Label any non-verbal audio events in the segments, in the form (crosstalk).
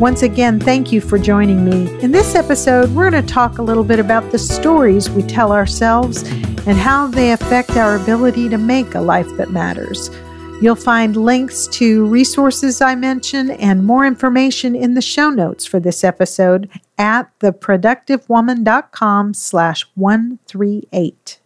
Once again, thank you for joining me. In this episode, we're going to talk a little bit about the stories we tell ourselves and how they affect our ability to make a life that matters. You'll find links to resources I mention and more information in the show notes for this episode at theproductivewoman.com slash 138.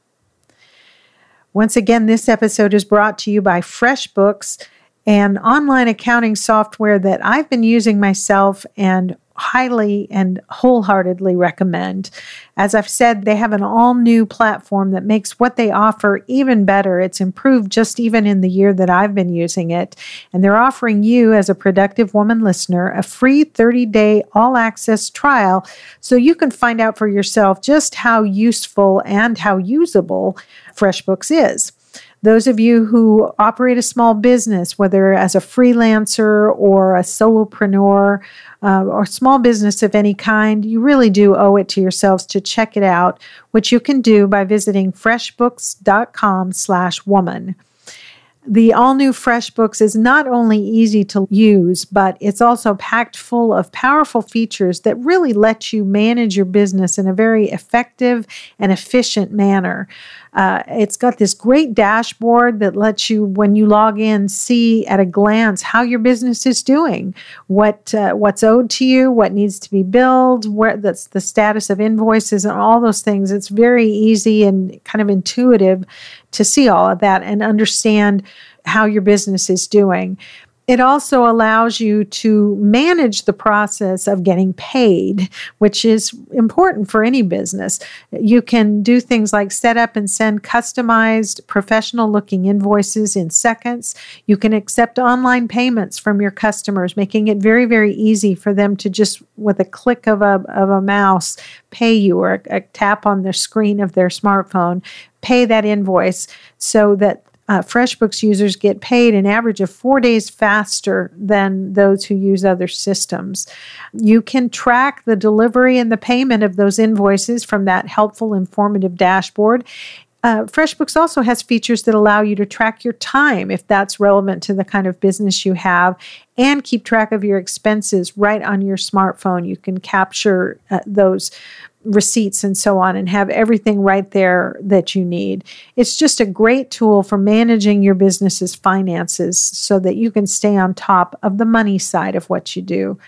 Once again, this episode is brought to you by FreshBooks and online accounting software that I've been using myself and highly and wholeheartedly recommend. As I've said, they have an all new platform that makes what they offer even better. It's improved just even in the year that I've been using it. And they're offering you, as a productive woman listener, a free 30 day all access trial so you can find out for yourself just how useful and how usable FreshBooks is. Those of you who operate a small business, whether as a freelancer or a solopreneur uh, or small business of any kind, you really do owe it to yourselves to check it out, which you can do by visiting freshbooks.com slash woman. The all new FreshBooks is not only easy to use, but it's also packed full of powerful features that really let you manage your business in a very effective and efficient manner. Uh, it's got this great dashboard that lets you, when you log in, see at a glance how your business is doing, what uh, what's owed to you, what needs to be billed, where that's the status of invoices, and all those things. It's very easy and kind of intuitive to see all of that and understand how your business is doing. It also allows you to manage the process of getting paid, which is important for any business. You can do things like set up and send customized, professional looking invoices in seconds. You can accept online payments from your customers, making it very, very easy for them to just, with a click of a, of a mouse, pay you or a, a tap on the screen of their smartphone, pay that invoice so that uh, FreshBooks users get paid an average of four days faster than those who use other systems. You can track the delivery and the payment of those invoices from that helpful, informative dashboard. Uh, FreshBooks also has features that allow you to track your time if that's relevant to the kind of business you have and keep track of your expenses right on your smartphone. You can capture uh, those receipts and so on and have everything right there that you need. It's just a great tool for managing your business's finances so that you can stay on top of the money side of what you do.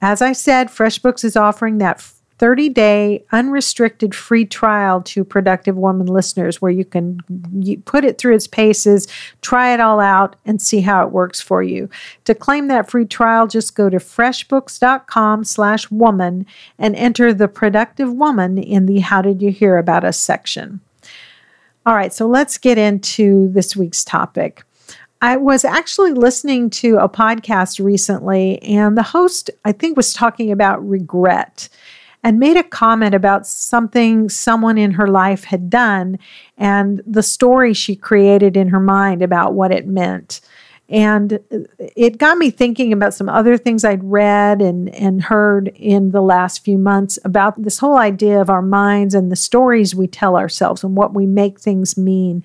As I said, FreshBooks is offering that 30 day unrestricted free trial to Productive Woman listeners where you can put it through its paces, try it all out, and see how it works for you. To claim that free trial, just go to freshbooks.com slash woman and enter the Productive Woman in the How Did You Hear About Us section. All right, so let's get into this week's topic. I was actually listening to a podcast recently, and the host, I think, was talking about regret and made a comment about something someone in her life had done and the story she created in her mind about what it meant. And it got me thinking about some other things I'd read and, and heard in the last few months about this whole idea of our minds and the stories we tell ourselves and what we make things mean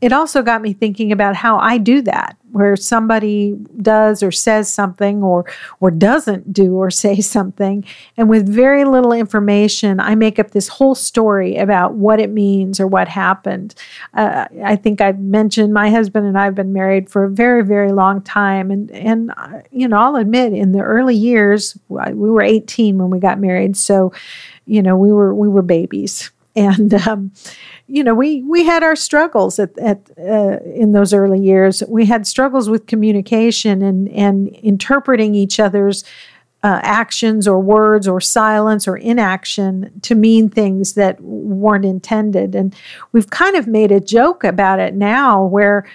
it also got me thinking about how I do that, where somebody does or says something or or doesn't do or (laughs) say something, and with very little information, I make up this whole story about what it means or what happened. Uh, I think I've mentioned my husband and I've been married for a very very long time, and and uh, you know I'll admit in the early years we were 18 when we got married, so you know we were we were babies and um, you know we we had our struggles at, at uh, in those early years we had struggles with communication and and interpreting each other's uh, actions or words or silence or inaction to mean things that weren't intended and we've kind of made a joke about it now where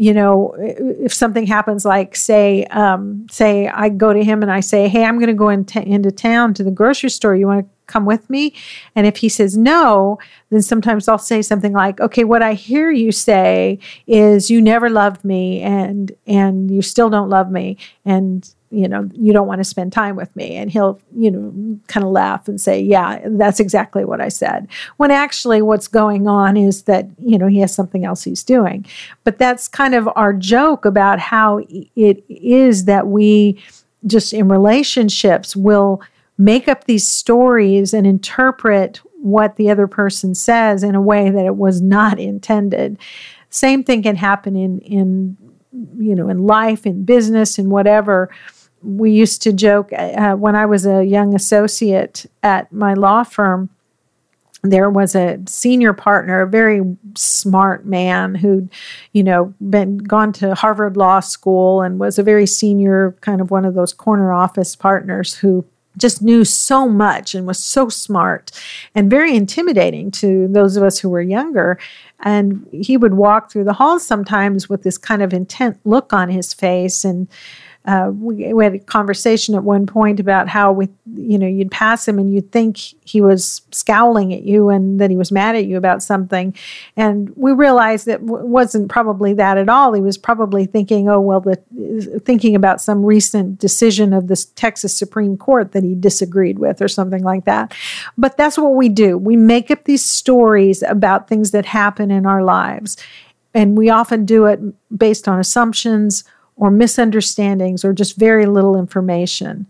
you know, if something happens, like say, um, say I go to him and I say, "Hey, I'm going to go into, into town to the grocery store. You want to come with me?" And if he says no, then sometimes I'll say something like, "Okay, what I hear you say is you never loved me, and and you still don't love me, and you know, you don't want to spend time with me. And he'll, you know, kind of laugh and say, yeah, that's exactly what I said. When actually what's going on is that, you know, he has something else he's doing. But that's kind of our joke about how it is that we just in relationships will make up these stories and interpret what the other person says in a way that it was not intended. Same thing can happen in, in, you know, in life, in business, in whatever we used to joke uh, when I was a young associate at my law firm. There was a senior partner, a very smart man who'd, you know, been gone to Harvard Law School and was a very senior, kind of one of those corner office partners who just knew so much and was so smart and very intimidating to those of us who were younger. And he would walk through the halls sometimes with this kind of intent look on his face and uh, we, we, had a conversation at one point about how we, you know, you'd pass him and you'd think he was scowling at you and that he was mad at you about something, and we realized that w- wasn't probably that at all. He was probably thinking, oh well, the thinking about some recent decision of the Texas Supreme Court that he disagreed with or something like that. But that's what we do. We make up these stories about things that happen in our lives, and we often do it based on assumptions or misunderstandings or just very little information.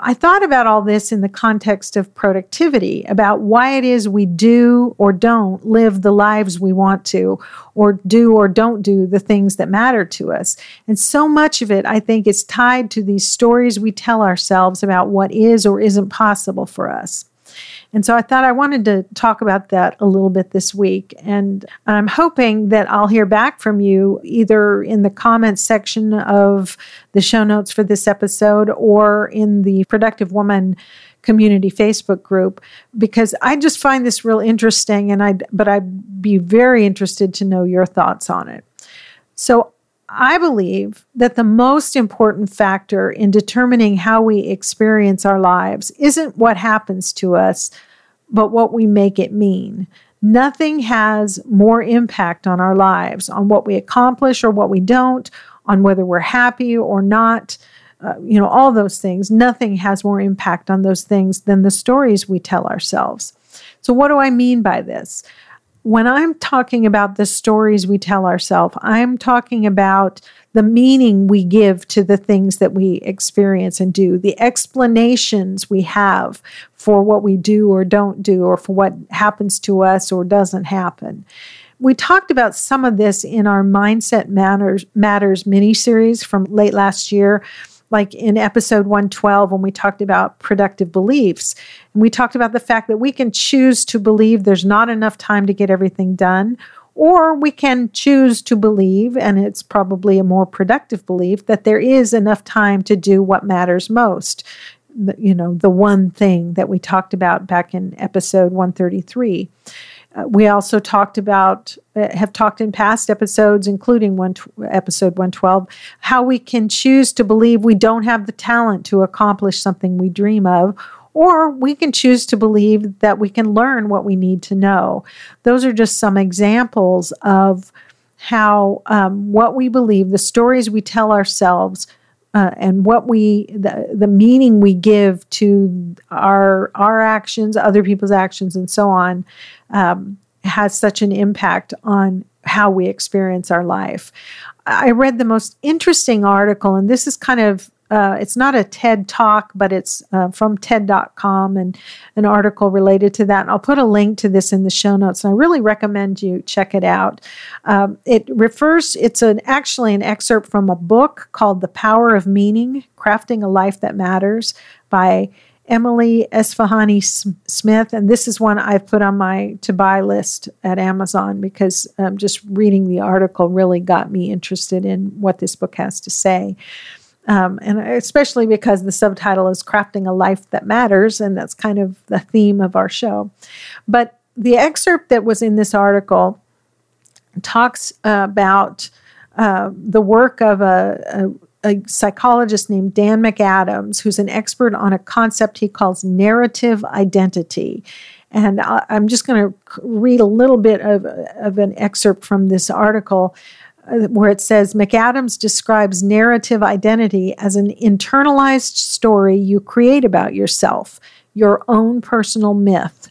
I thought about all this in the context of productivity, about why it is we do or don't live the lives we want to, or do or don't do the things that matter to us. And so much of it, I think, is tied to these stories we tell ourselves about what is or isn't possible for us. And so I thought I wanted to talk about that a little bit this week. And I'm hoping that I'll hear back from you either in the comments section of the show notes for this episode or in the Productive Woman community Facebook group because I just find this real interesting and I but I'd be very interested to know your thoughts on it. So I believe that the most important factor in determining how we experience our lives isn't what happens to us, but what we make it mean. Nothing has more impact on our lives, on what we accomplish or what we don't, on whether we're happy or not. Uh, you know, all those things. Nothing has more impact on those things than the stories we tell ourselves. So, what do I mean by this? When I'm talking about the stories we tell ourselves, I'm talking about the meaning we give to the things that we experience and do, the explanations we have for what we do or don't do, or for what happens to us or doesn't happen. We talked about some of this in our Mindset Matters, Matters mini series from late last year like in episode 112 when we talked about productive beliefs. And we talked about the fact that we can choose to believe there's not enough time to get everything done, or we can choose to believe, and it's probably a more productive belief, that there is enough time to do what matters most. You know, the one thing that we talked about back in episode 133. Uh, we also talked about, uh, have talked in past episodes, including one episode 112, how we can choose to believe we don't have the talent to accomplish something we dream of, or we can choose to believe that we can learn what we need to know. Those are just some examples of how um, what we believe, the stories we tell ourselves, uh, and what we the, the meaning we give to our our actions other people's actions and so on um, has such an impact on how we experience our life. I read the most interesting article and this is kind of uh, it's not a TED talk, but it's uh, from TED.com and an article related to that. And I'll put a link to this in the show notes, and I really recommend you check it out. Um, it refers, it's an actually an excerpt from a book called The Power of Meaning Crafting a Life That Matters by Emily Esfahani Smith. And this is one I've put on my to buy list at Amazon because um, just reading the article really got me interested in what this book has to say. Um, and especially because the subtitle is Crafting a Life That Matters, and that's kind of the theme of our show. But the excerpt that was in this article talks uh, about uh, the work of a, a, a psychologist named Dan McAdams, who's an expert on a concept he calls narrative identity. And I, I'm just going to read a little bit of, of an excerpt from this article where it says McAdams describes narrative identity as an internalized story you create about yourself, your own personal myth.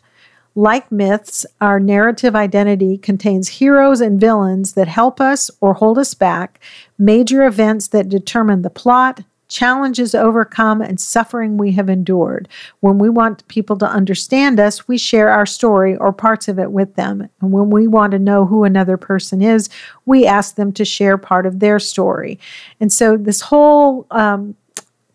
Like myths, our narrative identity contains heroes and villains that help us or hold us back, major events that determine the plot, challenges overcome, and suffering we have endured. When we want people to understand us, we share our story or parts of it with them. And when we want to know who another person is, we ask them to share part of their story. And so this whole um,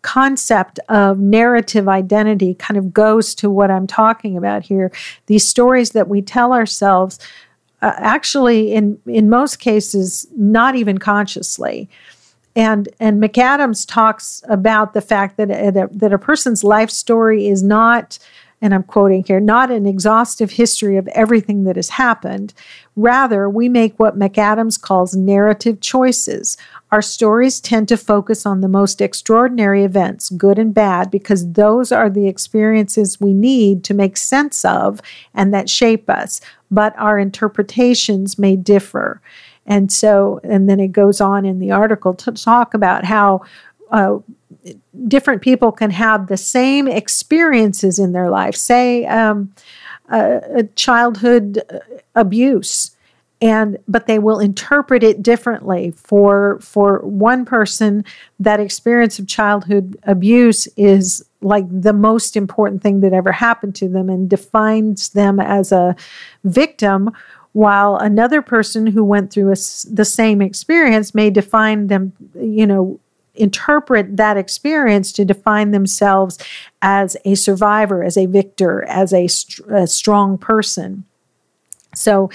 concept of narrative identity kind of goes to what I'm talking about here. These stories that we tell ourselves, uh, actually, in, in most cases, not even consciously. And, and McAdams talks about the fact that uh, a, that a person's life story is not, and I'm quoting here, not an exhaustive history of everything that has happened. Rather, we make what McAdams calls narrative choices. Our stories tend to focus on the most extraordinary events, good and bad, because those are the experiences we need to make sense of and that shape us. But our interpretations may differ. And so, and then it goes on in the article to talk about how uh, different people can have the same experiences in their life, say, um, a childhood abuse and but they will interpret it differently for for one person. That experience of childhood abuse is like the most important thing that ever happened to them and defines them as a victim while another person who went through a, the same experience may define them, you know, interpret that experience to define themselves as a survivor, as a victor, as a, a strong person. So,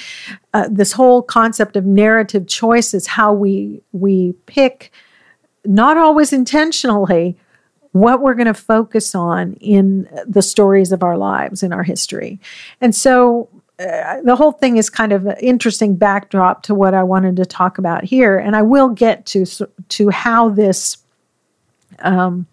uh, this whole concept of narrative choice is how we we pick, not always intentionally, what we're going to focus on in the stories of our lives in our history. And so, uh, the whole thing is kind of an interesting backdrop to what I wanted to talk about here, and I will get to to how this um,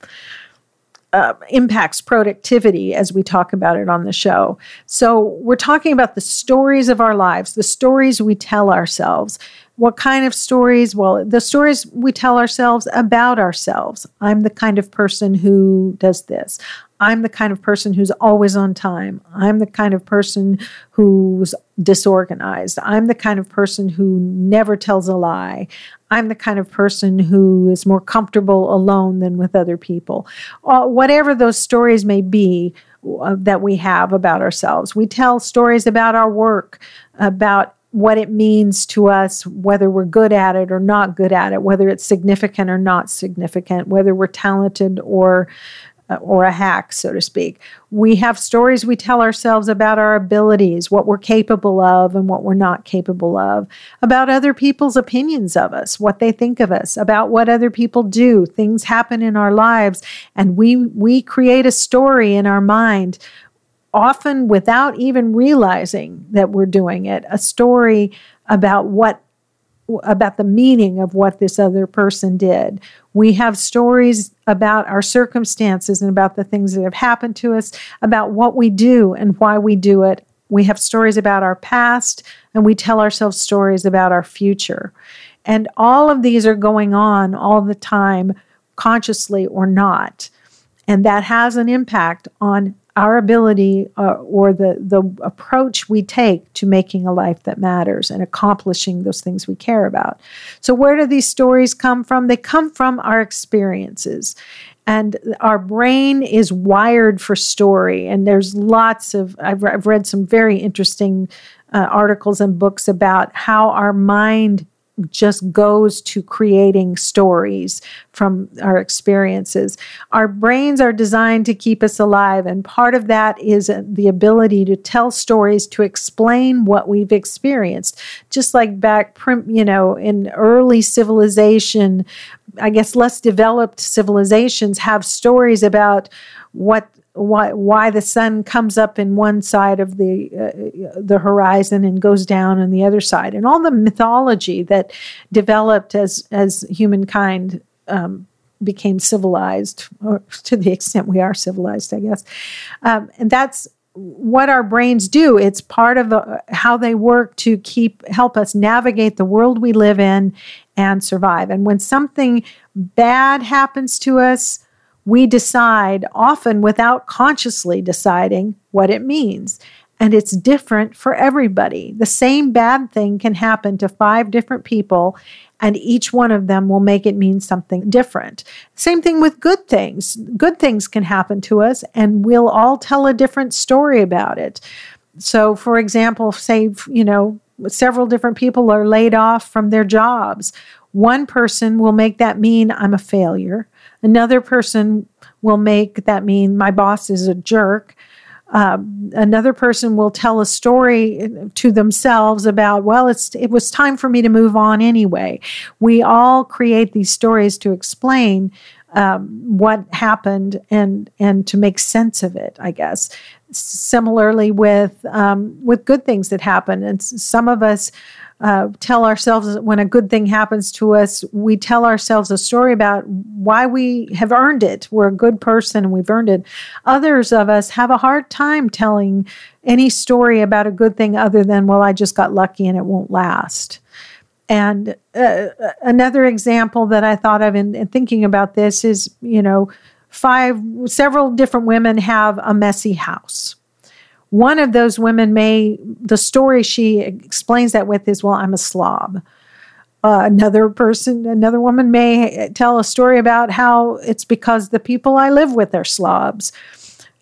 uh, impacts productivity as we talk about it on the show. So we're talking about the stories of our lives, the stories we tell ourselves. What kind of stories? Well, the stories we tell ourselves about ourselves. I'm the kind of person who does this. I'm the kind of person who's always on time. I'm the kind of person who's disorganized. I'm the kind of person who never tells a lie. I'm the kind of person who is more comfortable alone than with other people. Uh, whatever those stories may be uh, that we have about ourselves, we tell stories about our work, about what it means to us, whether we're good at it or not good at it, whether it's significant or not significant, whether we're talented or Uh, or a hack, so to speak. We have stories we tell ourselves about our abilities, what we're capable of and what we're not capable of, about other people's opinions of us, what they think of us, about what other people do. Things happen in our lives, and we we create a story in our mind often without even realizing that we're doing it, a story about what about the meaning of what this other person did. We have stories about our circumstances and about the things that have happened to us, about what we do and why we do it. We have stories about our past and we tell ourselves stories about our future. And all of these are going on all the time, consciously or not. And that has an impact on our ability uh, or the, the approach we take to making a life that matters and accomplishing those things we care about. So, where do these stories come from? They come from our experiences. And our brain is wired for story. And there's lots of, I've, I've read some very interesting uh, articles and books about how our mind just goes to creating stories from our experiences. Our brains are designed to keep us alive, and part of that is the ability to tell stories to explain what we've experienced. Just like back, you know, in early civilization, I guess less developed civilizations have stories about what why why the sun comes up in one side of the uh, the horizon and goes down on the other side, and all the mythology that developed as as humankind um, became civilized, or (laughs) to the extent we are civilized, I guess. Um, and that's what our brains do. It's part of the, how they work to keep help us navigate the world we live in and survive. And when something bad happens to us, we decide, often without consciously deciding, what it means. And it's different for everybody. The same bad thing can happen to five different people, and each one of them will make it mean something different. Same thing with good things. Good things can happen to us, and we'll all tell a different story about it. So, for example, say, you know, several different people are laid off from their jobs. One person will make that mean I'm a failure. Another person will make that mean my boss is a jerk. Um, another person will tell a story to themselves about, well, it's it was time for me to move on anyway. We all create these stories to explain um, what happened and and to make sense of it. I guess. Similarly, with um, with good things that happen, and some of us uh, tell ourselves when a good thing happens to us, we tell ourselves a story about why we have earned it. We're a good person and we've earned it. Others of us have a hard time telling any story about a good thing other than, well, I just got lucky and it won't last. And uh, another example that I thought of in, in thinking about this is, you know, five, several different women have a messy house one of those women may, the story she explains that with is, well, I'm a slob. Uh, another person, another woman may tell a story about how it's because the people I live with are slobs.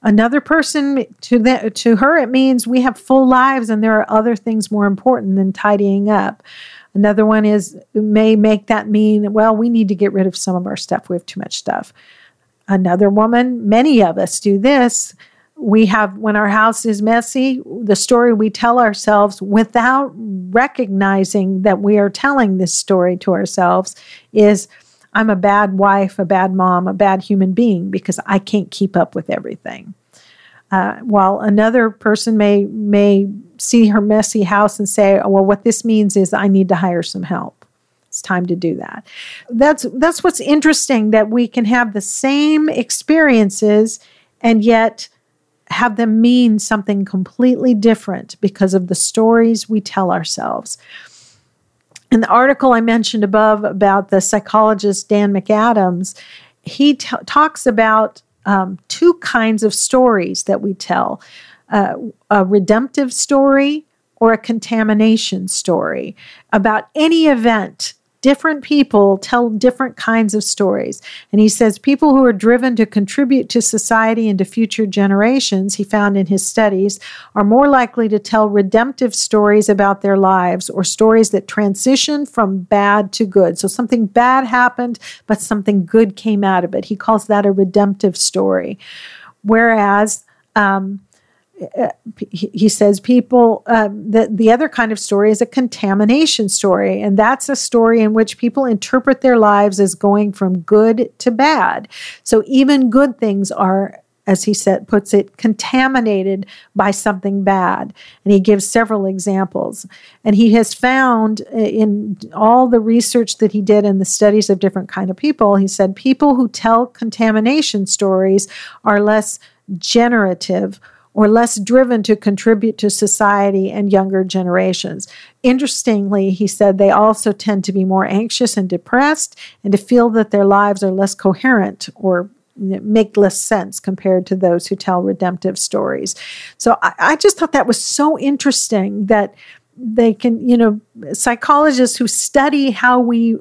Another person, to, the, to her, it means we have full lives and there are other things more important than tidying up. Another one is may make that mean, well, we need to get rid of some of our stuff. We have too much stuff. Another woman, many of us do this, we have when our house is messy the story we tell ourselves without recognizing that we are telling this story to ourselves is i'm a bad wife a bad mom a bad human being because i can't keep up with everything. Uh, while another person may may see her messy house and say oh, well what this means is i need to hire some help. It's time to do that. That's that's what's interesting that we can have the same experiences and yet have them mean something completely different because of the stories we tell ourselves. In the article I mentioned above about the psychologist Dan McAdams, he t- talks about um, two kinds of stories that we tell uh, a redemptive story or a contamination story about any event different people tell different kinds of stories. And he says people who are driven to contribute to society and to future generations, he found in his studies, are more likely to tell redemptive stories about their lives or stories that transition from bad to good. So something bad happened, but something good came out of it. He calls that a redemptive story. Whereas, um, he says people uh, the, the other kind of story is a contamination story. And that's a story in which people interpret their lives as going from good to bad. So even good things are as he said puts it contaminated by something bad. And he gives several examples. And he has found uh, in all the research that he did in the studies of different kind of people he said people who tell contamination stories are less generative or less driven to contribute to society and younger generations. Interestingly, he said they also tend to be more anxious and depressed and to feel that their lives are less coherent or make less sense compared to those who tell redemptive stories. So I, I just thought that was so interesting that they can, you know, psychologists who study how we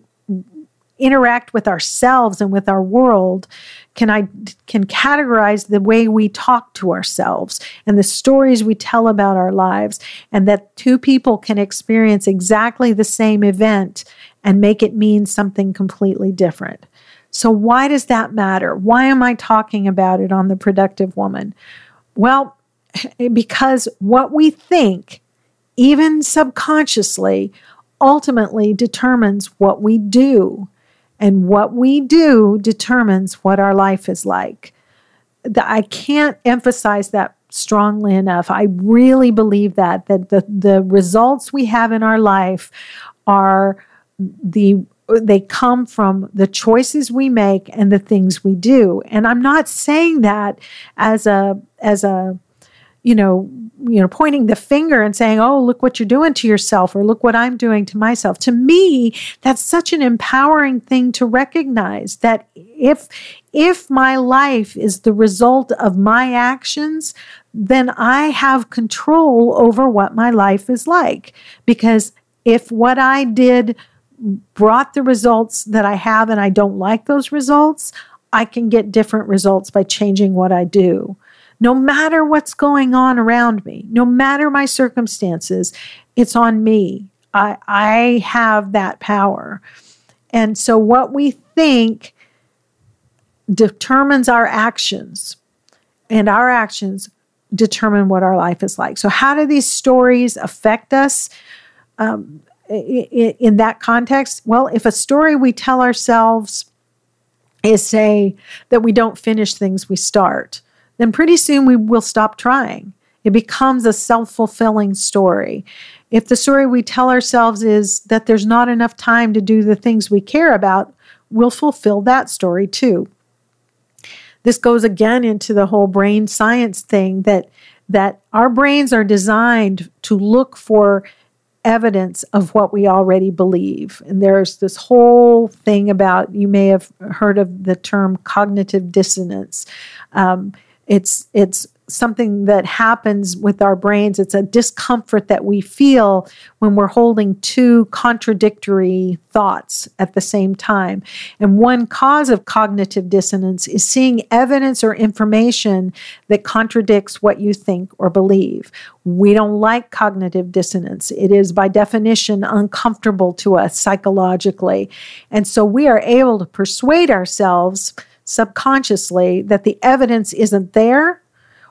interact with ourselves and with our world can I can categorize the way we talk to ourselves and the stories we tell about our lives and that two people can experience exactly the same event and make it mean something completely different. So why does that matter? Why am I talking about it on the productive woman? Well, (laughs) because what we think even subconsciously ultimately determines what we do and what we do determines what our life is like. I can't emphasize that strongly enough. I really believe that that the the results we have in our life are the they come from the choices we make and the things we do. And I'm not saying that as a as a you know, you know, pointing the finger and saying, "Oh, look what you're doing to yourself," or "Look what I'm doing to myself." To me, that's such an empowering thing to recognize that if if my life is the result of my actions, then I have control over what my life is like. Because if what I did brought the results that I have and I don't like those results, I can get different results by changing what I do. No matter what's going on around me, no matter my circumstances, it's on me. I, I have that power. And so what we think determines our actions, and our actions determine what our life is like. So, how do these stories affect us? Um, in, in that context, well, if a story we tell ourselves is say that we don't finish things we start, then pretty soon we will stop trying. It becomes a self fulfilling story. If the story we tell ourselves is that there's not enough time to do the things we care about, we'll fulfill that story too. This goes again into the whole brain science thing that that our brains are designed to look for evidence of what we already believe. And there's this whole thing about, you may have heard of the term cognitive dissonance. Um, it's, it's something that happens with our brains. It's a discomfort that we feel when we're holding two contradictory thoughts at the same time. And one cause of cognitive dissonance is seeing evidence or information that contradicts what you think or believe. We don't like cognitive dissonance. It is, by definition, uncomfortable to us psychologically. And so we are able to persuade ourselves subconsciously that the evidence isn't there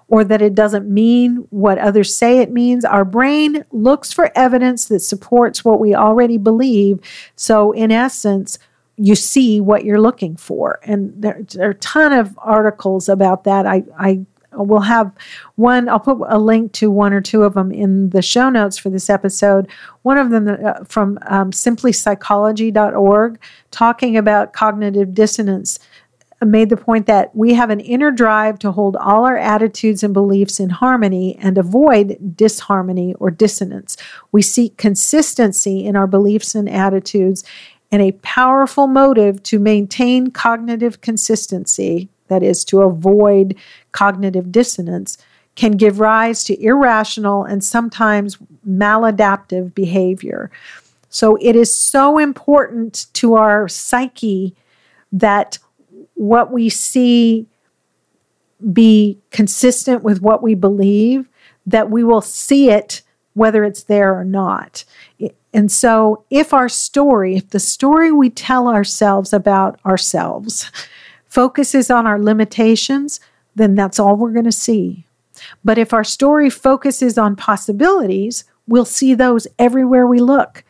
or that it doesn't mean what others say it means. Our brain looks for evidence that supports what we already believe. So, in essence, you see what you're looking for. And there, there are a ton of articles about that. I, I will have one, I'll put a link to one or two of them in the show notes for this episode. One of them uh, from um, simplypsychology.org talking about cognitive dissonance made the point that we have an inner drive to hold all our attitudes and beliefs in harmony and avoid disharmony or dissonance. We seek consistency in our beliefs and attitudes and a powerful motive to maintain cognitive consistency, that is, to avoid cognitive dissonance, can give rise to irrational and sometimes maladaptive behavior. So it is so important to our psyche that what we see be consistent with what we believe, that we will see it whether it's there or not. And so, if our story, if the story we tell ourselves about ourselves focuses on our limitations, then that's all we're going to see. But if our story focuses on possibilities, we'll see those everywhere we look.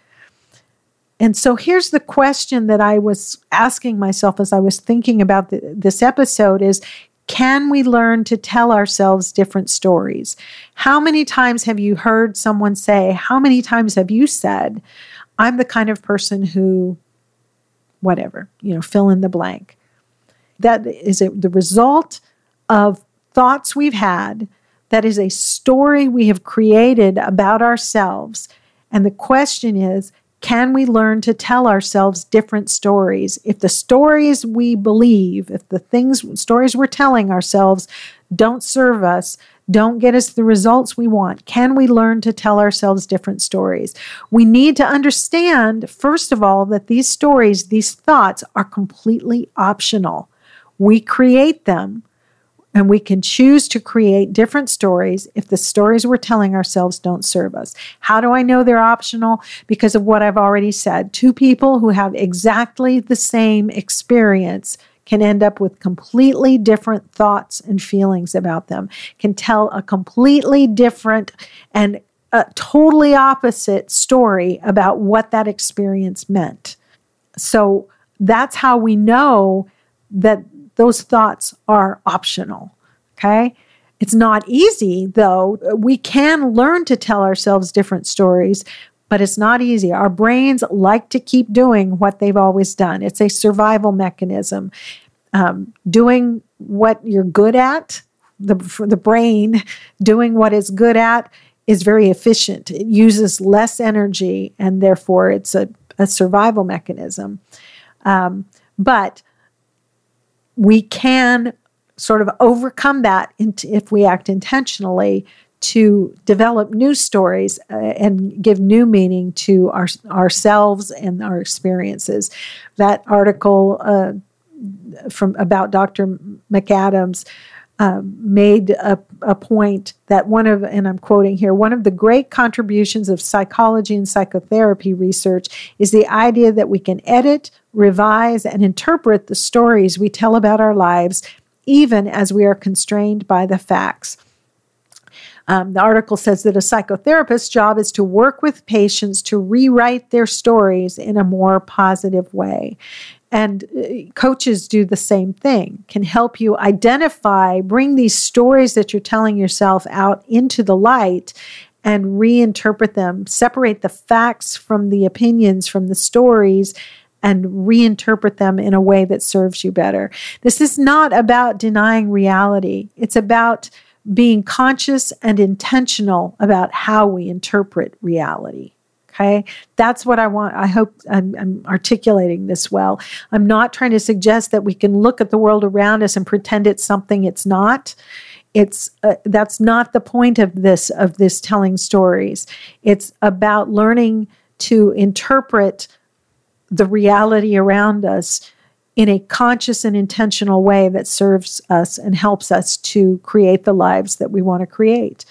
And so here's the question that I was asking myself as I was thinking about the, this episode is can we learn to tell ourselves different stories? How many times have you heard someone say, how many times have you said, I'm the kind of person who whatever, you know, fill in the blank. That is a, the result of thoughts we've had. That is a story we have created about ourselves. And the question is can we learn to tell ourselves different stories? If the stories we believe, if the things, stories we're telling ourselves don't serve us, don't get us the results we want, can we learn to tell ourselves different stories? We need to understand, first of all, that these stories, these thoughts are completely optional. We create them and we can choose to create different stories if the stories we're telling ourselves don't serve us. How do I know they're optional? Because of what I've already said. Two people who have exactly the same experience can end up with completely different thoughts and feelings about them, can tell a completely different and a totally opposite story about what that experience meant. So that's how we know that those thoughts are optional. Okay. It's not easy, though. We can learn to tell ourselves different stories, but it's not easy. Our brains like to keep doing what they've always done. It's a survival mechanism. Um, doing what you're good at, the, the brain doing what it's good at is very efficient. It uses less energy, and therefore it's a, a survival mechanism. Um, but we can sort of overcome that if we act intentionally to develop new stories uh, and give new meaning to our, ourselves and our experiences. That article uh, from about Dr. McAdams uh, made a, a point that one of, and I'm quoting here, one of the great contributions of psychology and psychotherapy research is the idea that we can edit, revise, and interpret the stories we tell about our lives even as we are constrained by the facts. Um, the article says that a psychotherapist's job is to work with patients to rewrite their stories in a more positive way. And uh, coaches do the same thing, can help you identify, bring these stories that you're telling yourself out into the light and reinterpret them, separate the facts from the opinions, from the stories, and reinterpret them in a way that serves you better. This is not about denying reality, it's about being conscious and intentional about how we interpret reality. Okay, that's what I want. I hope I'm, I'm, articulating this well. I'm not trying to suggest that we can look at the world around us and pretend it's something it's not. It's uh, that's not the point of this of this telling stories. It's about learning to interpret the reality around us in a conscious and intentional way that serves us and helps us to create the lives that we want to create.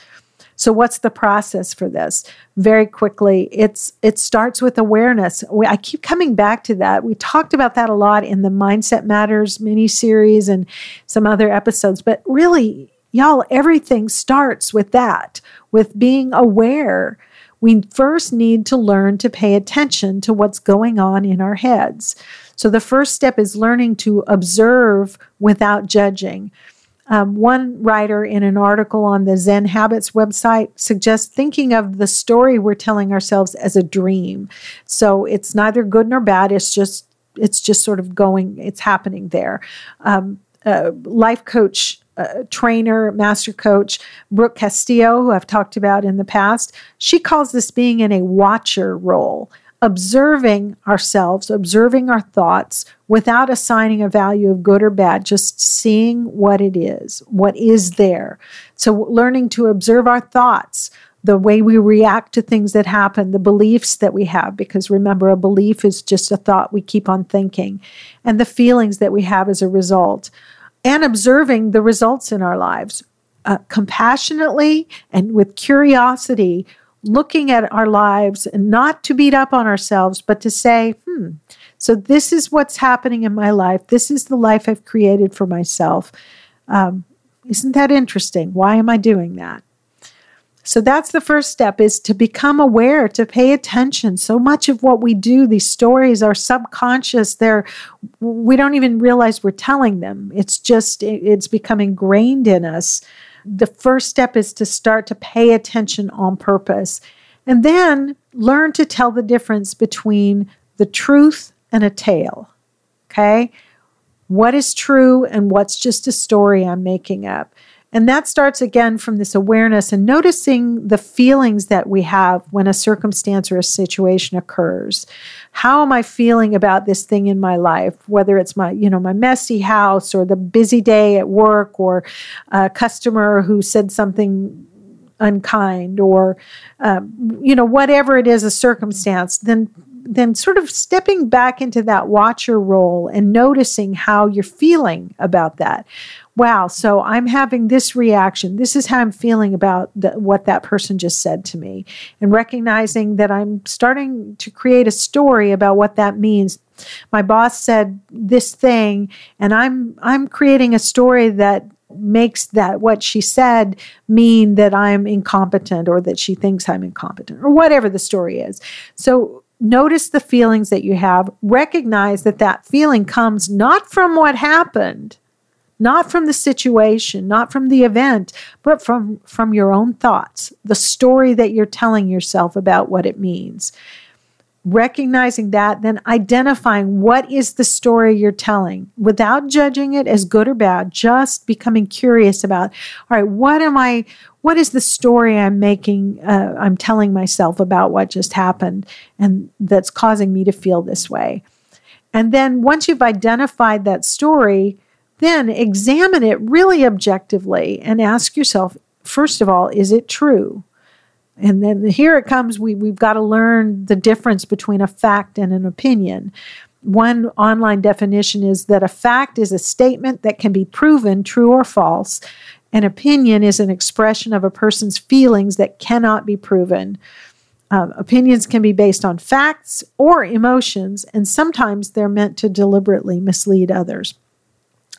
So what's the process for this? Very quickly, it's it starts with awareness. We, I keep coming back to that. We talked about that a lot in the Mindset Matters mini series and some other episodes, but really, y'all, everything starts with that, with being aware we first need to learn to pay attention to what's going on in our heads. So the first step is learning to observe without judging. Um, one writer in an article on the Zen Habits website suggests thinking of the story we're telling ourselves as a dream. So it's neither good nor bad. It's just it's just sort of going. It's happening there. Um, uh, life coach uh, trainer, master coach, Brooke Castillo, who I've talked about in the past, she calls this being in a watcher role, observing ourselves, observing our thoughts without assigning a value of good or bad, just seeing what it is, what is there. So, learning to observe our thoughts, the way we react to things that happen, the beliefs that we have, because remember, a belief is just a thought we keep on thinking, and the feelings that we have as a result and observing the results in our lives uh, compassionately and with curiosity, looking at our lives and not to beat up on ourselves, but to say, hmm, so this is what's happening in my life. This is the life I've created for myself. Um, isn't that interesting? Why am I doing that? So that's the first step is to become aware, to pay attention. So much of what we do, these stories are subconscious. They're we don't even realize we're telling them. It's just it's become ingrained in us. The first step is to start to pay attention on purpose. And then learn to tell the difference between the truth and a tale. Okay? What is true and what's just a story I'm making up? And that starts again from this awareness and noticing the feelings that we have when a circumstance or a situation occurs. How am I feeling about this thing in my life? Whether it's my, you know, my messy house or the busy day at work or a customer who said something unkind or um, you know whatever it is a circumstance then then sort of stepping back into that watcher role and noticing how you're feeling about that wow, so I'm having this reaction. This is how I'm feeling about the, what that person just said to me. And recognizing that I'm starting to create a story about what that means. My boss said this thing, and I'm I'm creating a story that makes that what she said mean that I'm incompetent or that she thinks I'm incompetent or whatever the story is. So notice the feelings that you have, recognize that that feeling comes not from what happened, not from the situation, not from the event, but from, from your own thoughts, the story that you're telling yourself about what it means. Recognizing that, then identifying what is the story you're telling without judging it as good or bad, just becoming curious about, all right, what am I, what is the story I'm making, uh, I'm telling myself about what just happened and that's causing me to feel this way. And then once you've identified that story, then examine it really objectively and ask yourself first of all, is it true? And then here it comes, we, we've got to learn the difference between a fact and an opinion. One online definition is that a fact is a statement that can be proven true or false. An opinion is an expression of a person's feelings that cannot be proven. Um, opinions can be based on facts or emotions, and sometimes they're meant to deliberately mislead others.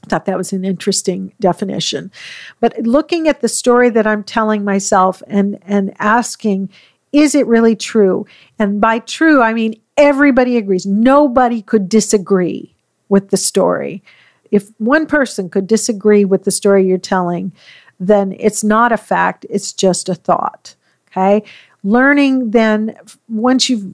I thought that was an interesting definition. But looking at the story that I'm telling myself and, and asking, is it really true? And by true, I mean everybody agrees. Nobody could disagree with the story. If one person could disagree with the story you're telling, then it's not a fact, it's just a thought. Okay learning then once you've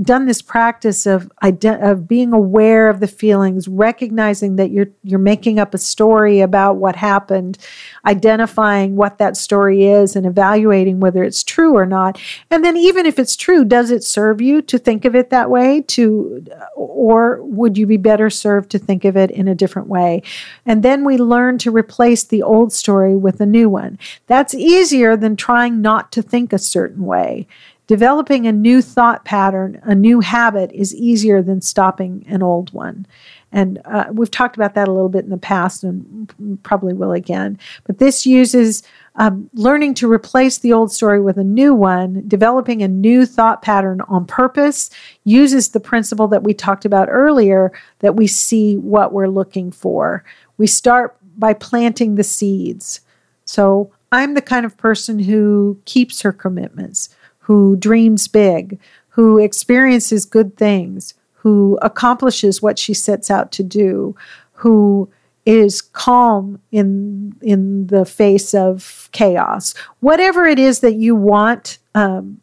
done this practice of of being aware of the feelings recognizing that you're you're making up a story about what happened identifying what that story is and evaluating whether it's true or not. And then even if it's true does it serve you to think of it that way to or would you be better served to think of it in a different way? And then we learn to replace the old story with a new one. That's easier than trying not to think a certain way Developing a new thought pattern, a new habit, is easier than stopping an old one. And uh, we've talked about that a little bit in the past and probably will again. But this uses um, learning to replace the old story with a new one, developing a new thought pattern on purpose, uses the principle that we talked about earlier that we see what we're looking for. We start by planting the seeds. So I'm the kind of person who keeps her commitments who dreams big, who experiences good things, who accomplishes what she sets out to do, who is calm in in the face of chaos. Whatever it is that you want um,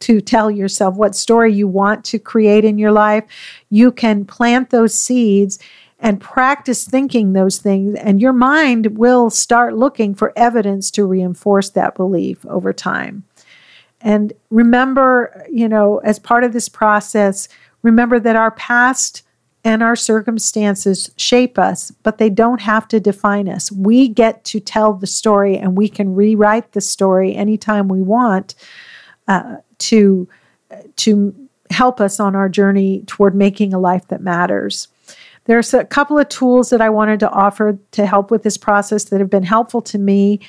to tell yourself, what story you want to create in your life, you can plant those seeds and practice thinking those things, and your mind will start looking for evidence to reinforce that belief over time. And remember, you know, as part of this process, remember that our past and our circumstances shape us, but they don't have to define us. We get to tell the story and we can rewrite the story anytime we want uh, to, to help us on our journey toward making a life that matters. There's a couple of tools that I wanted to offer to help with this process that have been helpful to me.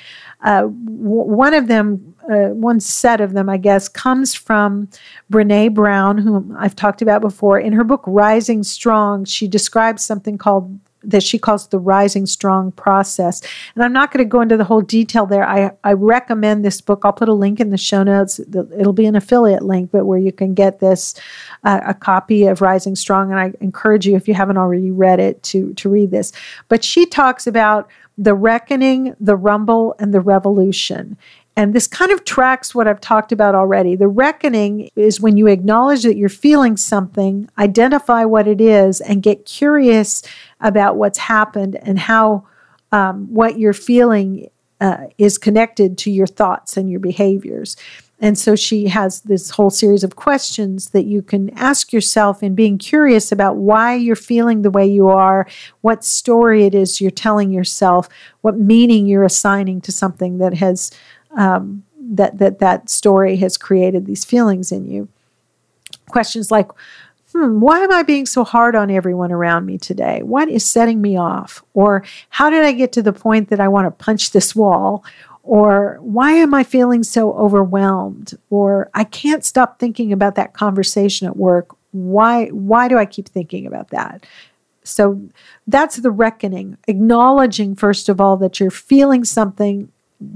Uh, w- one of them, uh, one set of them, I guess, comes from Brene Brown, whom I've talked about before. In her book Rising Strong, she describes something called that she calls the rising strong process. And I'm not going to go into the whole detail there. I, I recommend this book. I'll put a link in the show notes. It'll be an affiliate link, but where you can get this uh, a copy of Rising Strong. And I encourage you, if you haven't already read it, to to read this. But she talks about the reckoning, the rumble, and the revolution. And this kind of tracks what I've talked about already. The reckoning is when you acknowledge that you're feeling something, identify what it is, and get curious about what's happened and how um, what you're feeling uh, is connected to your thoughts and your behaviors. And so she has this whole series of questions that you can ask yourself in being curious about why you're feeling the way you are, what story it is you're telling yourself, what meaning you're assigning to something that has um, that that that story has created these feelings in you. Questions like, hmm, why am I being so hard on everyone around me today? What is setting me off? Or how did I get to the point that I want to punch this wall? Or why am I feeling so overwhelmed? Or I can't stop thinking about that conversation at work. Why why do I keep thinking about that? So that's the reckoning, acknowledging first of all that you're feeling something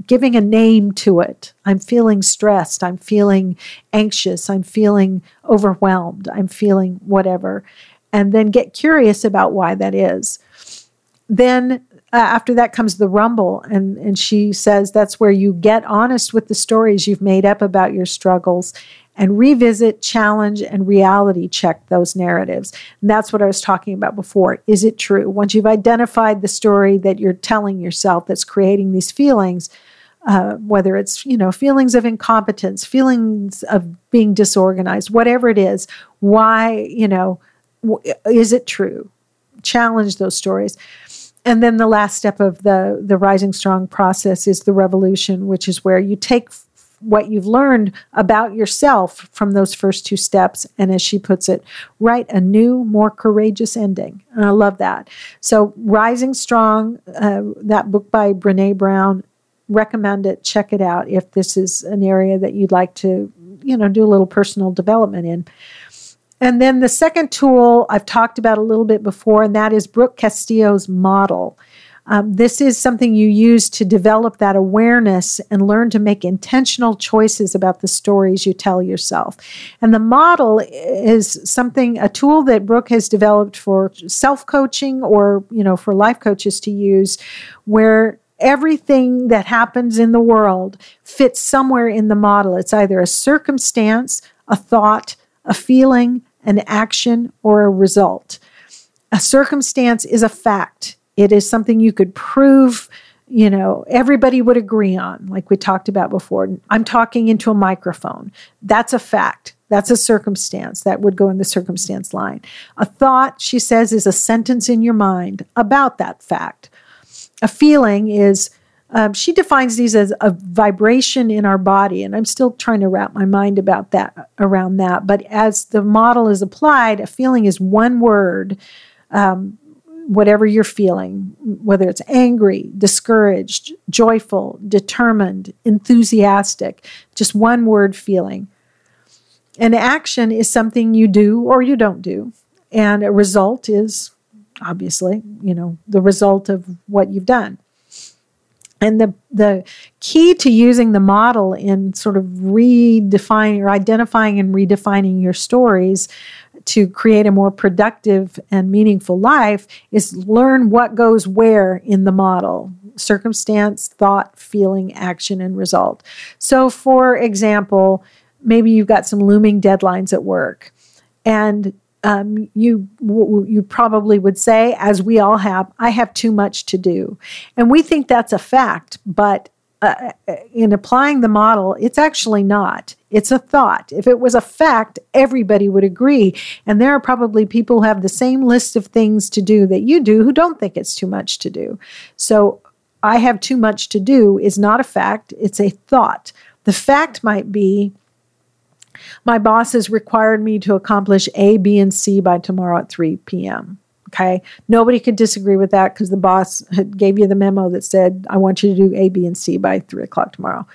giving a name to it. I'm feeling stressed. I'm feeling anxious. I'm feeling overwhelmed. I'm feeling whatever. And then get curious about why that is. Then uh, after that comes the rumble and and she says that's where you get honest with the stories you've made up about your struggles and revisit challenge and reality check those narratives. And that's what i was talking about before. Is it true? Once you've identified the story that you're telling yourself that's creating these feelings uh, whether it's you know feelings of incompetence feelings of being disorganized whatever it is why you know is it true? Challenge those stories. And then the last step of the the rising strong process is the revolution which is where you take what you've learned about yourself from those first two steps. And as she puts it write a new more courageous ending. And i love that. So rising strong uh, that book by brene brown recommend it. Check it out if this is an area that you'd like to you know do a little personal development in. And then the second tool I've talked about a little bit before, and that is Brooke Castillo's model. Um, this is something you use to develop that awareness and learn to make intentional choices about the stories you tell yourself. And the model is something, a tool that Brooke has developed for self coaching or, you know, for life coaches to use, where everything that happens in the world fits somewhere in the model. It's either a circumstance, a thought, a feeling, an action, or a result. A circumstance is a fact. It is something you could prove, you know, everybody would agree on, like we talked about before. I'm talking into a microphone. That's a fact. That's a circumstance that would go in the circumstance line. A thought, she says, is a sentence in your mind about that fact. A feeling is um, she defines these as a vibration in our body, and I'm still trying to wrap my mind about that around that. But as the model is applied, a feeling is one word, um, whatever you're feeling, whether it's angry, discouraged, joyful, determined, enthusiastic, just one word feeling. An action is something you do or you don't do, and a result is obviously, you know, the result of what you've done. And the, the key to using the model in sort of redefining or identifying and redefining your stories to create a more productive and meaningful life is learn what goes where in the model circumstance, thought, feeling, action, and result. So, for example, maybe you've got some looming deadlines at work and um, you you probably would say, as we all have, I have too much to do, and we think that's a fact. But uh, uh, in applying the model, it's actually not. It's a thought. If it was a fact, everybody would agree. And there are probably people who have the same list of things to do that you do who don't think it's too much to do. So I have too much to do is not a fact, it's a thought. The fact might be my boss has required me to accomplish A, B, and C by tomorrow at 3 p.m. Okay. Nobody could disagree with that because the boss gave you the memo that said, I want you to do A, B, and C by three o'clock tomorrow.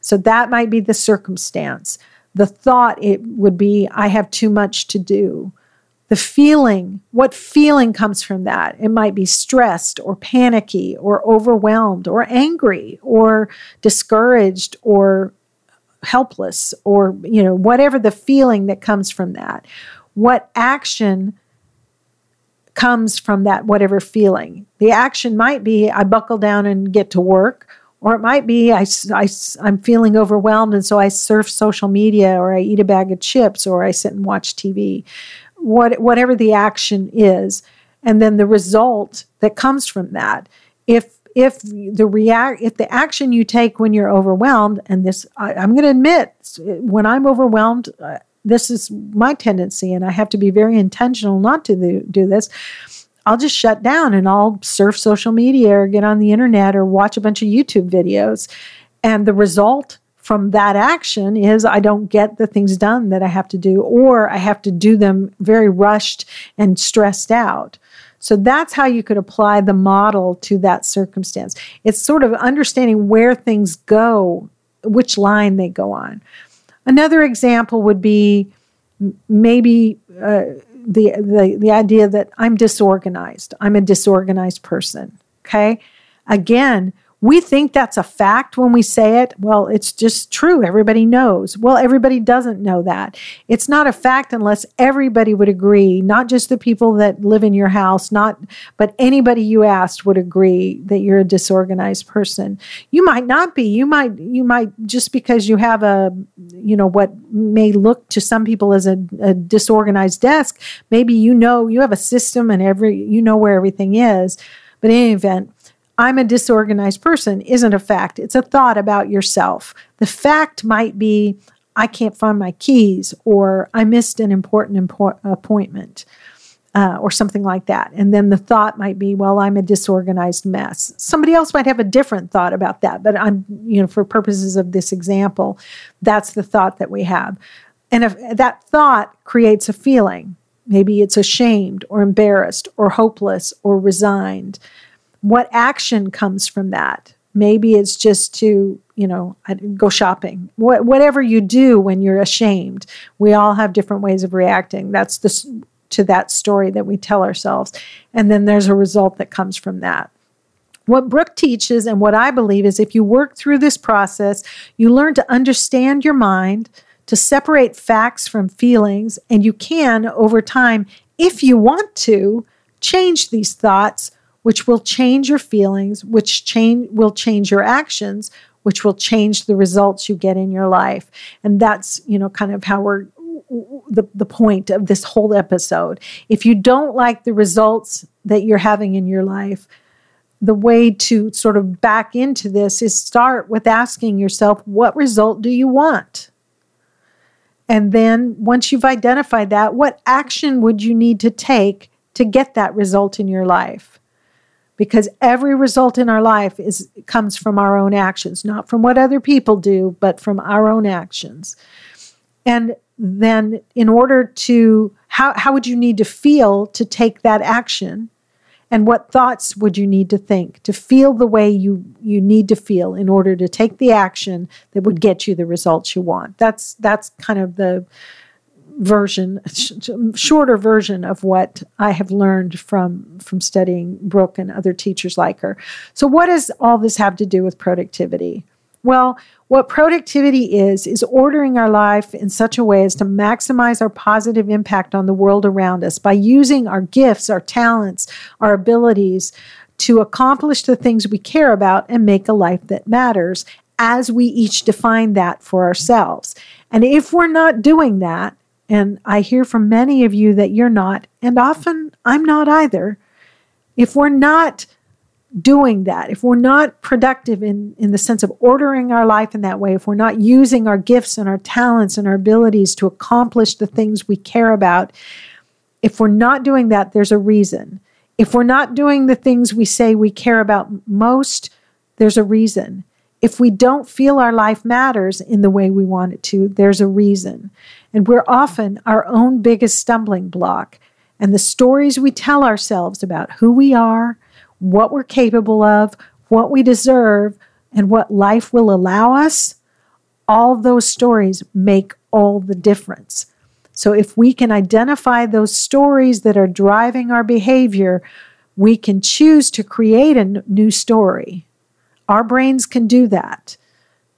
So that might be the circumstance. The thought it would be, I have too much to do. The feeling, what feeling comes from that? It might be stressed or panicky or overwhelmed or angry or discouraged or helpless or you know whatever the feeling that comes from that. What action comes from that whatever feeling? The action might be i buckle down and get to work or it might be I, I, i'm feeling overwhelmed and so i surf social media or i eat a bag of chips or i sit and watch tv what, whatever the action is and then the result that comes from that. If if the react if the action you take when you're overwhelmed and this I, am going to admit when i'm overwhelmed uh, this is my tendency and i have to be very intentional not to do, do this i'll just shut down and i'll surf social media or get on the internet or watch a bunch of youtube videos and the result from that action is I don't get the things done that I have to do, or I have to do them very rushed and stressed out. So that's how you could apply the model to that circumstance. It's sort of understanding where things go, which line they go on. Another example would be maybe uh, the, the, the idea that I'm disorganized. I'm a disorganized person. Okay. Again, we think that's a fact when we say it. Well, it's just true. Everybody knows. Well, everybody doesn't know that. It's not a fact unless everybody would agree, not just the people that live in your house, not but anybody you asked would agree that you're a disorganized person. You might not be. You might you might just because you have a you know what may look to some people as a, a disorganized desk, maybe you know you have a system and every you know where everything is. But in any event, I'm a disorganized person isn't a fact. It's a thought about yourself. The fact might be, I can't find my keys, or I missed an important impo- appointment, uh, or something like that. And then the thought might be, well, I'm a disorganized mess. Somebody else might have a different thought about that, but I'm, you know, for purposes of this example, that's the thought that we have. And if that thought creates a feeling, maybe it's ashamed or embarrassed or hopeless or resigned what action comes from that? Maybe it's just to you know go shopping. What, whatever you do when you're ashamed we all have different ways of reacting. That's the to that story that we tell ourselves. And then there's a result that comes from that. What Brooke teaches and what I believe is if you work through this process, you learn to understand your mind, to separate facts from feelings, and you can, over time, if you want to, change these thoughts which will change your feelings, which change will change your actions, which will change the results you get in your life. And that's, you know, kind of how we're the, the point of this whole episode. If you don't like the results that you're having in your life, the way to sort of back into this is start with asking yourself, what result do you want? And then once you've identified that, what action would you need to take to get that result in your life? Because every result in our life is comes from our own actions not from what other people do but from our own actions. And then in order to how, how would you need to feel to take that action? And what thoughts would you need to think to feel the way you you need to feel in order to take the action that would get you the results you want? That's that's kind of the version, sh- shorter version of what I have learned from from studying Brooke and other teachers like her. So, what does all this have to do with productivity? Well, what productivity is, is ordering our life in such a way as to maximize our positive impact on the world around us by using our gifts, our talents, our abilities to accomplish the things we care about and make a life that matters as we each define that for ourselves. And if we're not doing that, and I hear from many of you that you're not, and often I'm not either. If we're not doing that, if we're not productive in, in the sense of ordering our life in that way, if we're not using our gifts and our talents and our abilities to accomplish the things we care about, if we're not doing that, there's a reason. If we're not doing the things we say we care about most, there's a reason. If we don't feel our life matters in the way we want it to, there's a reason. And we're often our own biggest stumbling block. And the stories we tell ourselves about who we are, what we're capable of, what we deserve, and what life will allow us, all those stories make all the difference. So if we can identify those stories that are driving our behavior, we can choose to create a new story. Our brains can do that.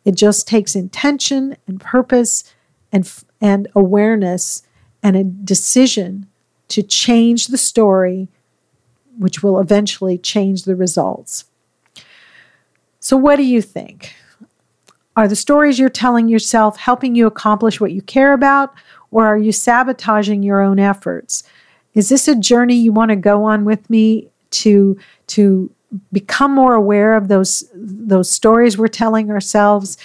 It just takes intention and purpose and and awareness and a decision to change the story, which will eventually change the results. So, what do you think? Are the stories you're telling yourself helping you accomplish what you care about, or are you sabotaging your own efforts? Is this a journey you want to go on with me to, to become more aware of those, those stories we're telling ourselves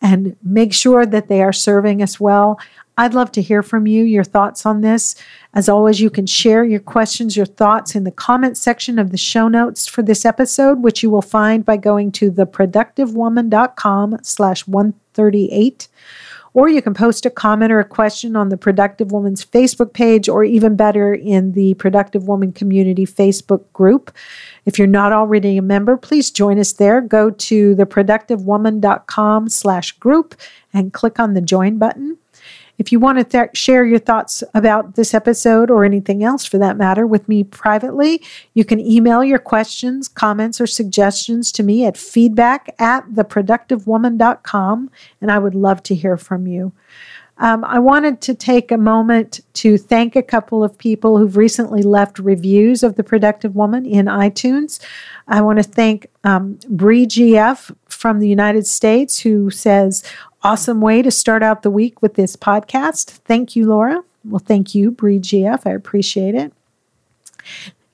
and make sure that they are serving us well? I'd love to hear from you, your thoughts on this. As always, you can share your questions, your thoughts in the comment section of the show notes for this episode, which you will find by going to theproductivewoman.com slash 138. Or you can post a comment or a question on the Productive Woman's Facebook page, or even better, in the Productive Woman Community Facebook group. If you're not already a member, please join us there. Go to theproductivewoman.com slash group and click on the join button. If you want to th- share your thoughts about this episode or anything else for that matter with me privately, you can email your questions, comments, or suggestions to me at feedback at theproductivewoman.com, and I would love to hear from you. Um, I wanted to take a moment to thank a couple of people who've recently left reviews of The Productive Woman in iTunes. I want to thank um, Bree GF from the United States, who says, Awesome way to start out the week with this podcast. Thank you, Laura. Well, thank you, Bree GF. I appreciate it.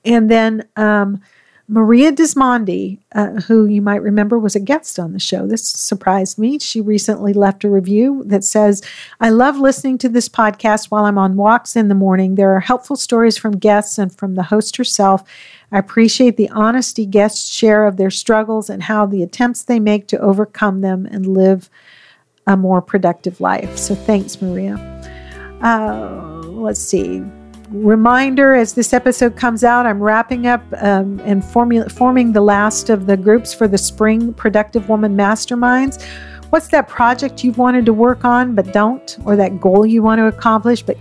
And then, um, Maria Dismondi, uh, who you might remember was a guest on the show. This surprised me. She recently left a review that says, I love listening to this podcast while I'm on walks in the morning. There are helpful stories from guests and from the host herself. I appreciate the honesty guests share of their struggles and how the attempts they make to overcome them and live a more productive life. So thanks, Maria. Uh, let's see reminder as this episode comes out, I'm wrapping up um, and forming the last of the groups for the Spring Productive Woman Masterminds. What's that project you've wanted to work on but don't, or that goal you want to accomplish but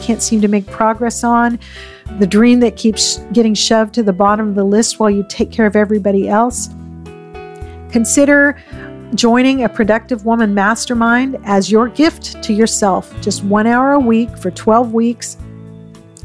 can't seem to make progress on? The dream that keeps getting shoved to the bottom of the list while you take care of everybody else? Consider joining a Productive Woman Mastermind as your gift to yourself. Just one hour a week for 12 weeks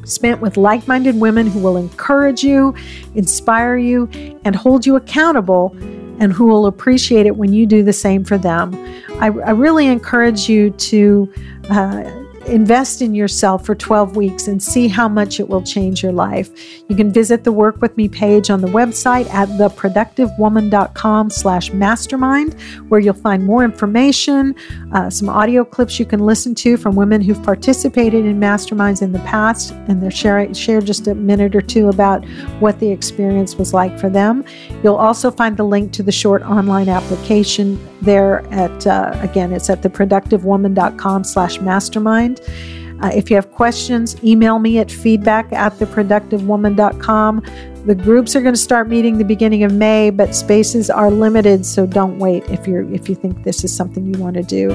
spent with like minded women who will encourage you, inspire you, and hold you accountable, and who will appreciate it when you do the same for them. I, I really encourage you to. Uh, invest in yourself for 12 weeks and see how much it will change your life. You can visit the Work With Me page on the website at theproductivewoman.com slash mastermind, where you'll find more information, uh, some audio clips you can listen to from women who've participated in masterminds in the past, and they'll share, share just a minute or two about what the experience was like for them. You'll also find the link to the short online application there at, uh, again, it's at theproductivewoman.com slash mastermind. Uh, if you have questions, email me at feedback at theproductivewoman.com. The groups are going to start meeting the beginning of May, but spaces are limited, so don't wait if you're if you think this is something you want to do.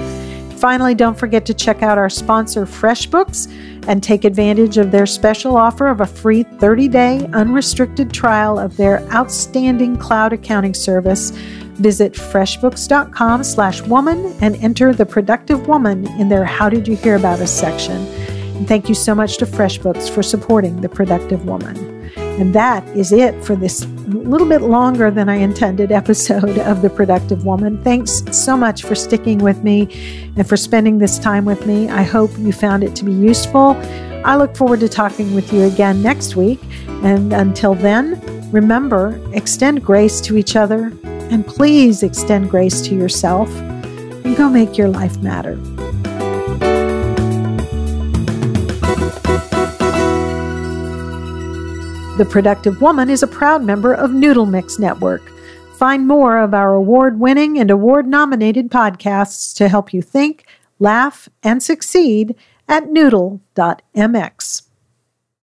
Finally, don't forget to check out our sponsor FreshBooks and take advantage of their special offer of a free 30-day unrestricted trial of their outstanding cloud accounting service. Visit freshbooks.com slash woman and enter the productive woman in their How Did You Hear About Us section. And thank you so much to FreshBooks for supporting the productive woman. And that is it for this little bit longer than I intended episode (laughs) of The Productive Woman. Thanks so much for sticking with me and for spending this time with me. I hope you found it to be useful. I look forward to talking with you again next week. And until then, remember, extend grace to each other and please extend grace to yourself and go make your life matter. The Productive Woman is a proud member of Noodle Mix Network. Find more of our award winning and award nominated podcasts to help you think, laugh, and succeed at noodle.mx.